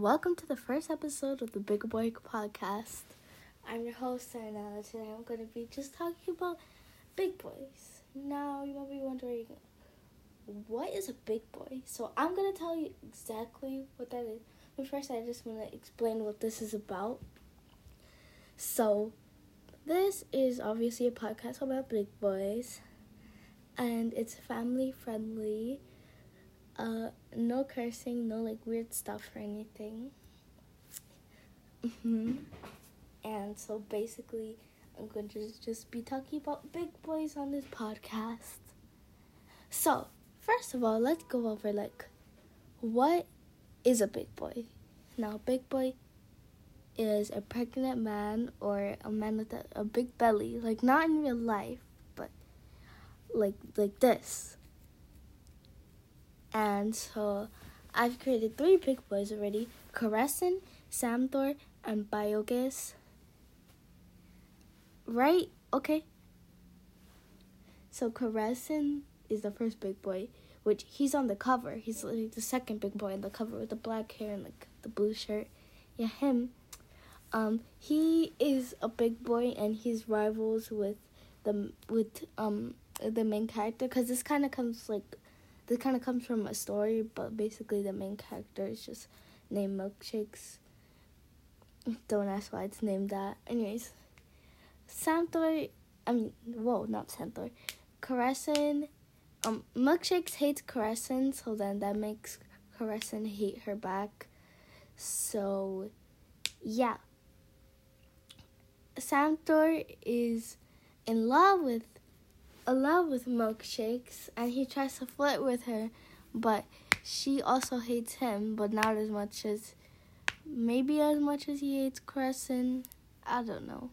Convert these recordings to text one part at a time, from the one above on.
welcome to the first episode of the Big Boy Podcast. I'm your host, Sarah. Today I'm going to be just talking about big boys. Now, you might be wondering, what is a big boy? So, I'm going to tell you exactly what that is. But first, I just want to explain what this is about. So, this is obviously a podcast about big boys, and it's family friendly uh, no cursing, no like weird stuff or anything. hmm And so basically, I'm going to just be talking about big boys on this podcast. So, first of all, let's go over like what is a big boy? Now, big boy is a pregnant man or a man with a, a big belly, like not in real life, but like like this and so I've created three big boys already Karesin, Samthor, and Biogas. Right? Okay. So Karesin is the first big boy, which he's on the cover. He's like the second big boy on the cover with the black hair and like the blue shirt. Yeah, him. Um, he is a big boy and he's rivals with the with um the main character because this kind of comes like this kind of comes from a story, but basically the main character is just named Milkshakes. Don't ask why it's named that. Anyways, Samthor, I mean, whoa, not Samthor, Karesin, um, Milkshakes hates Karesin, so then that makes Karesin hate her back. So, yeah. Samthor is in love with love with milkshakes and he tries to flirt with her, but she also hates him, but not as much as maybe as much as he hates Karesin. I don't know.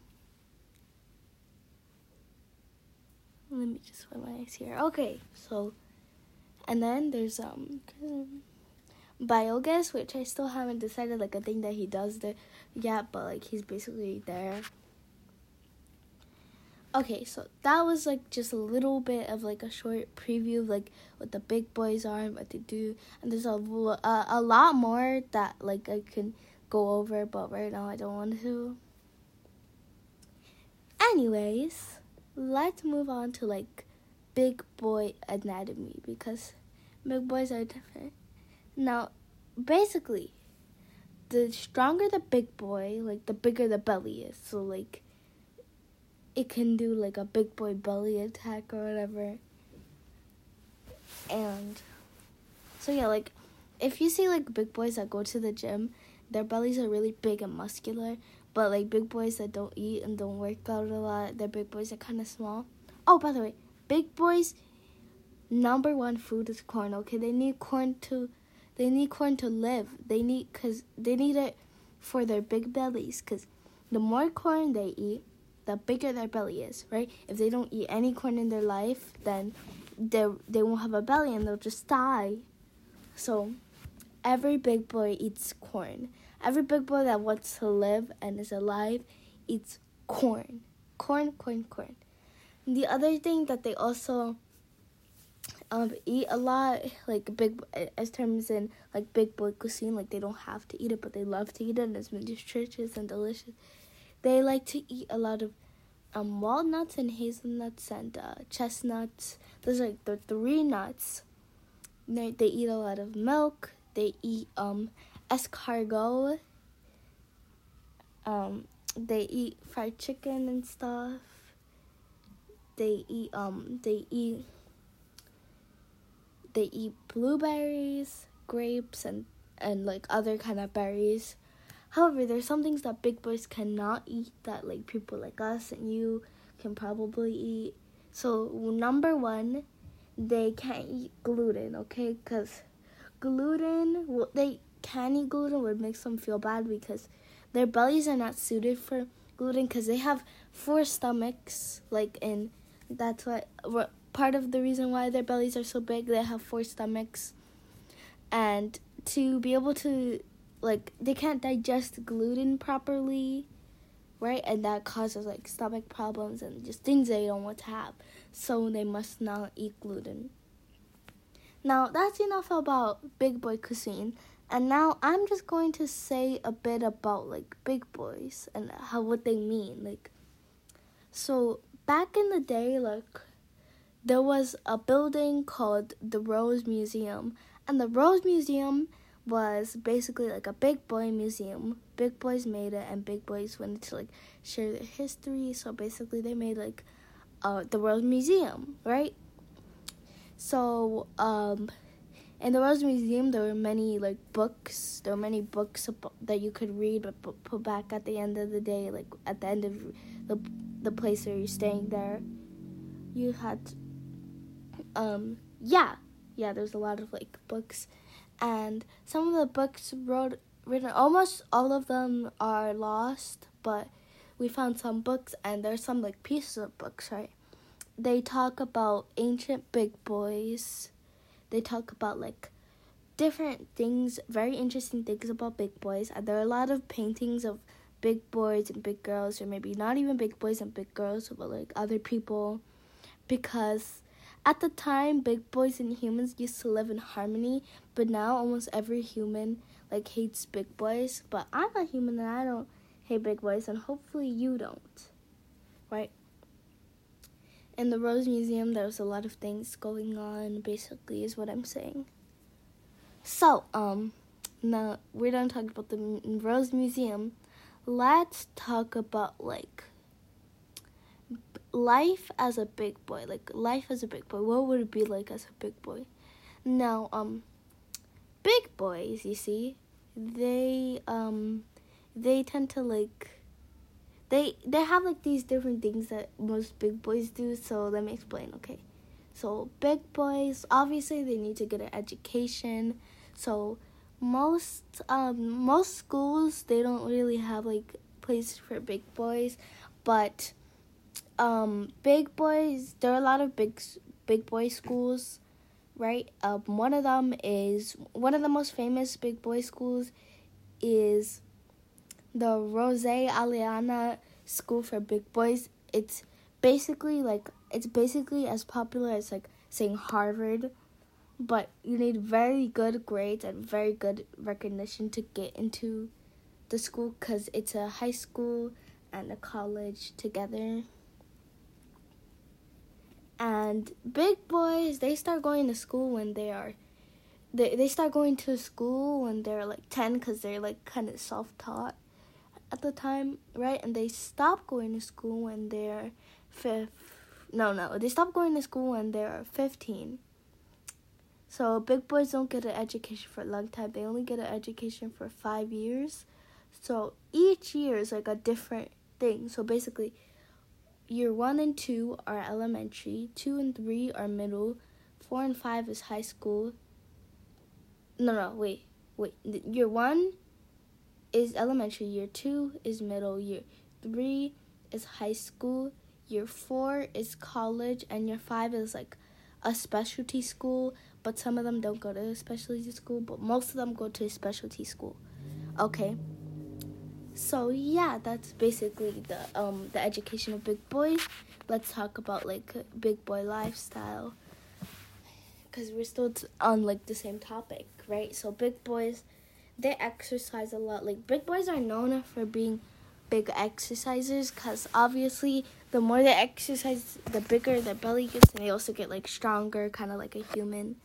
Let me just wipe my eyes here. Okay, so and then there's um biogas, which I still haven't decided like a thing that he does there yet, but like he's basically there okay so that was like just a little bit of like a short preview of like what the big boys are and what they do. And there's a, a, a lot more that like i can go over but right now i don't want to. Anyways let's move on to like big boy anatomy because big boys are different. Now basically the stronger the big boy like the bigger the belly is. So like it can do like a big boy belly attack or whatever. And so yeah, like if you see like big boys that go to the gym, their bellies are really big and muscular. But like big boys that don't eat and don't work out a lot, their big boys are kind of small. Oh, by the way, big boys number one food is corn. Okay, they need corn to they need corn to live. They need cuz they need it for their big bellies cuz the more corn they eat, the bigger their belly is, right? If they don't eat any corn in their life, then they they won't have a belly and they'll just die. So, every big boy eats corn. Every big boy that wants to live and is alive eats corn. Corn, corn, corn. The other thing that they also um, eat a lot, like big as terms in like big boy cuisine, like they don't have to eat it, but they love to eat it, and it's nutritious and delicious. They like to eat a lot of um, walnuts and hazelnuts and uh, chestnuts. Those are like the three nuts. They, they eat a lot of milk. They eat um, escargot. Um, they eat fried chicken and stuff. They eat um they eat they eat blueberries, grapes and and like other kind of berries. However, there's some things that big boys cannot eat that like people like us and you can probably eat. So number one, they can't eat gluten, okay? Because gluten, well, they can eat gluten would make them feel bad because their bellies are not suited for gluten because they have four stomachs, like and that's what part of the reason why their bellies are so big. They have four stomachs, and to be able to like they can't digest gluten properly, right? And that causes like stomach problems and just things they don't want to have. So they must not eat gluten. Now that's enough about big boy cuisine. And now I'm just going to say a bit about like big boys and how what they mean. Like so back in the day like there was a building called the Rose Museum and the Rose Museum was basically like a big boy museum. Big boys made it and big boys wanted to like share their history, so basically they made like uh the World Museum, right? So um in the Rose Museum, there were many like books. There were many books that you could read, but put back at the end of the day, like at the end of the the place where you're staying there, you had, um, yeah, yeah. There's a lot of like books, and some of the books wrote written. Almost all of them are lost, but we found some books, and there's some like pieces of books, right? They talk about ancient big boys they talk about like different things, very interesting things about big boys. And there are a lot of paintings of big boys and big girls, or maybe not even big boys and big girls, but like other people. Because at the time, big boys and humans used to live in harmony, but now almost every human like hates big boys. But I'm a human and I don't hate big boys, and hopefully you don't, right? in the Rose Museum, there was a lot of things going on, basically, is what I'm saying. So, um, now we're done talking about the Rose Museum. Let's talk about, like, life as a big boy. Like, life as a big boy. What would it be like as a big boy? Now, um, big boys, you see, they, um, they tend to, like, they they have like these different things that most big boys do so let me explain okay so big boys obviously they need to get an education so most um most schools they don't really have like places for big boys but um big boys there are a lot of big big boy schools right um one of them is one of the most famous big boy schools is the Rose Aliana School for Big Boys. It's basically like it's basically as popular as like saying Harvard, but you need very good grades and very good recognition to get into the school cuz it's a high school and a college together. And big boys, they start going to school when they are they they start going to school when they're like 10 cuz they're like kind of self-taught at the time, right? And they stop going to school when they're fifth. No, no, they stop going to school when they're 15. So big boys don't get an education for a long time. They only get an education for five years. So each year is like a different thing. So basically, year one and two are elementary, two and three are middle, four and five is high school. No, no, wait, wait. Year one is elementary, year two is middle, year three is high school, year four is college, and year five is like a specialty school. But some of them don't go to a specialty school, but most of them go to a specialty school. Okay. So yeah, that's basically the um the education of big boys. Let's talk about like big boy lifestyle because we're still t- on like the same topic, right? So big boys they exercise a lot. Like big boys are known for being big exercisers because obviously the more they exercise, the bigger their belly gets, and they also get like stronger, kind of like a human.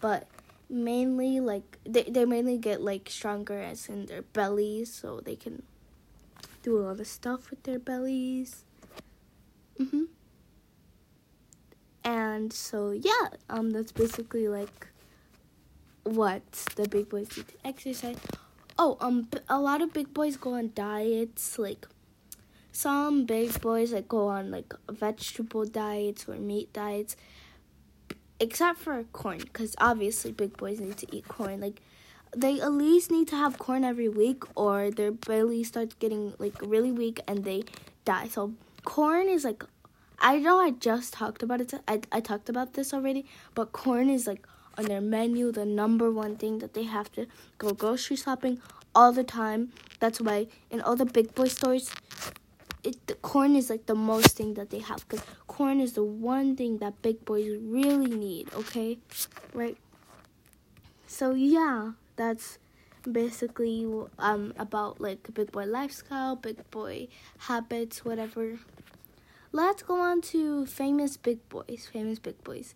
But mainly like they they mainly get like stronger as in their bellies, so they can do a lot of stuff with their bellies. Mhm. And so yeah, um, that's basically like what the big boys do to exercise. Oh, um, a lot of big boys go on diets. Like some big boys like go on like vegetable diets or meat diets, except for corn, because obviously big boys need to eat corn. Like they at least need to have corn every week, or their belly starts getting like really weak and they die. So corn is like I know I just talked about it. I I talked about this already, but corn is like on their menu, the number one thing that they have to go grocery shopping all the time. That's why in all the big boy stores, it the corn is like the most thing that they have because corn is the one thing that big boys really need. Okay, right? So yeah, that's basically um about like big boy lifestyle, big boy habits, whatever. Let's go on to famous big boys. Famous big boys.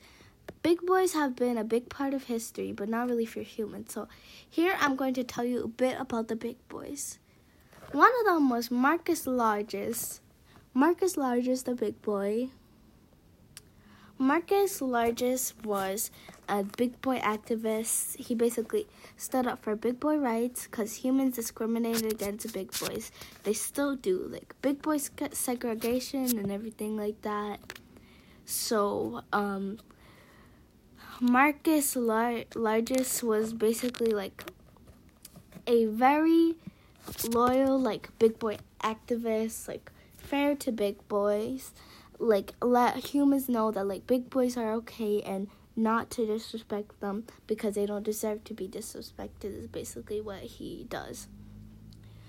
Big boys have been a big part of history, but not really for humans. So, here I'm going to tell you a bit about the big boys. One of them was Marcus Largus. Marcus Largus, the big boy. Marcus Largus was a big boy activist. He basically stood up for big boy rights because humans discriminated against big boys. They still do, like big boy segregation and everything like that. So, um, Marcus Lar- Largus was basically like a very loyal, like big boy activist, like fair to big boys. Like let humans know that like big boys are okay and not to disrespect them because they don't deserve to be disrespected is basically what he does.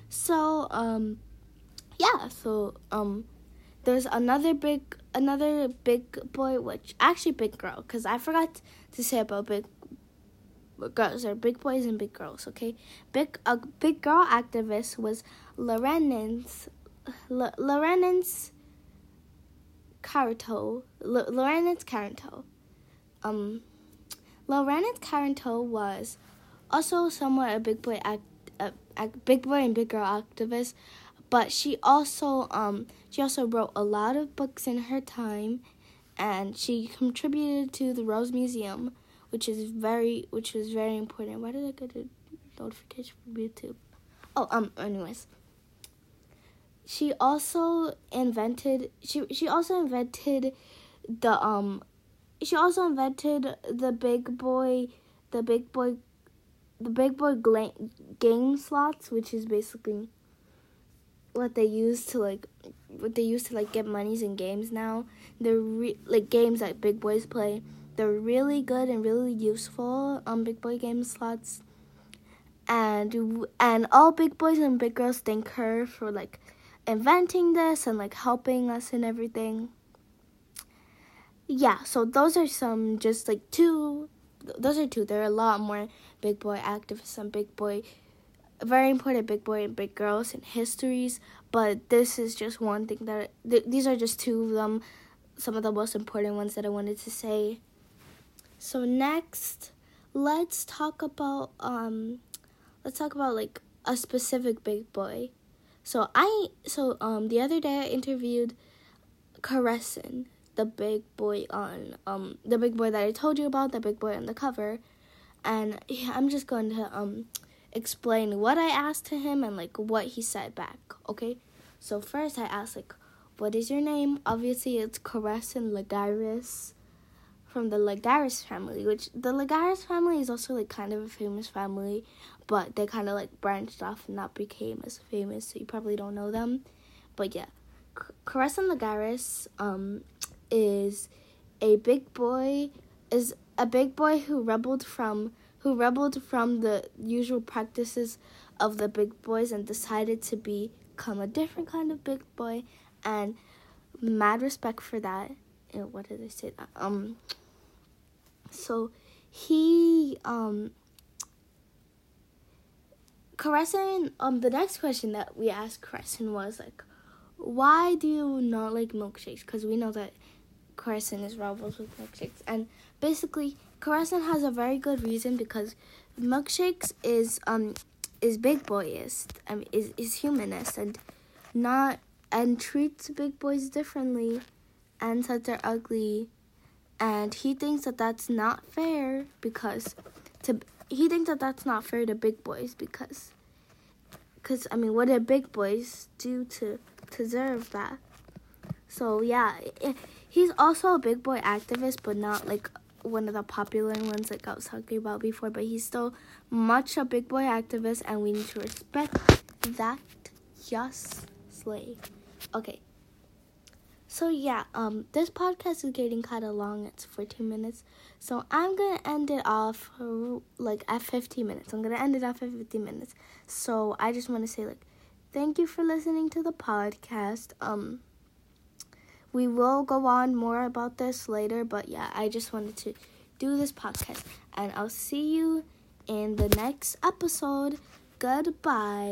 So, um yeah, so um there's another big another big boy which actually big girl cuz I forgot to say about big girls are big boys and big girls, okay? Big a big girl activist was Lorenz L- Lorenz Carito L- Lorenz Carito um, Lorenz was also somewhat a big boy act, a, a big boy and big girl activist, but she also um she also wrote a lot of books in her time, and she contributed to the Rose Museum, which is very which was very important. Why did I get a notification from YouTube? Oh um anyways. She also invented she she also invented the um she also invented the big boy, the big boy, the big boy game slots, which is basically what they use to like what they use to like get monies in games now. They're re- like games that big boys play. They're really good and really useful um big boy game slots. And and all big boys and big girls thank her for like inventing this and like helping us and everything yeah, so those are some just like two. Those are two. There are a lot more big boy activists and big boy, very important big boy and big girls and histories. But this is just one thing that th- these are just two of them. Some of the most important ones that I wanted to say. So next, let's talk about um, let's talk about like a specific big boy. So I so um the other day I interviewed Caressin the big boy on um the big boy that I told you about, the big boy on the cover, and I'm just going to um explain what I asked to him and like what he said back. Okay, so first I asked like, "What is your name?" Obviously, it's Caressin Lagaris from the Lagaris family, which the Lagaris family is also like kind of a famous family, but they kind of like branched off and not became as famous, so you probably don't know them. But yeah, Caressin Lagaris um is a big boy is a big boy who rebelled from who rebelled from the usual practices of the big boys and decided to become a different kind of big boy and mad respect for that. What did I say? That? Um so he um Caressin um the next question that we asked Caressin was like why do you not like milkshakes? Because we know that Caressin is rivals with milkshakes. And basically, Caressin has a very good reason because milkshakes is um is big boyist. I mean, is is humanist and not and treats big boys differently, and says they're ugly. And he thinks that that's not fair because to he thinks that that's not fair to big boys because because I mean, what did big boys do to deserve that? So yeah. It, He's also a big boy activist, but not like one of the popular ones like I was talking about before, but he's still much a big boy activist and we need to respect that. Just slay. Okay. So yeah, um this podcast is getting kind of long. It's 14 minutes. So I'm to end it off like at 15 minutes. I'm to end it off at 15 minutes. So I just want to say like thank you for listening to the podcast. Um we will go on more about this later, but yeah, I just wanted to do this podcast. And I'll see you in the next episode. Goodbye.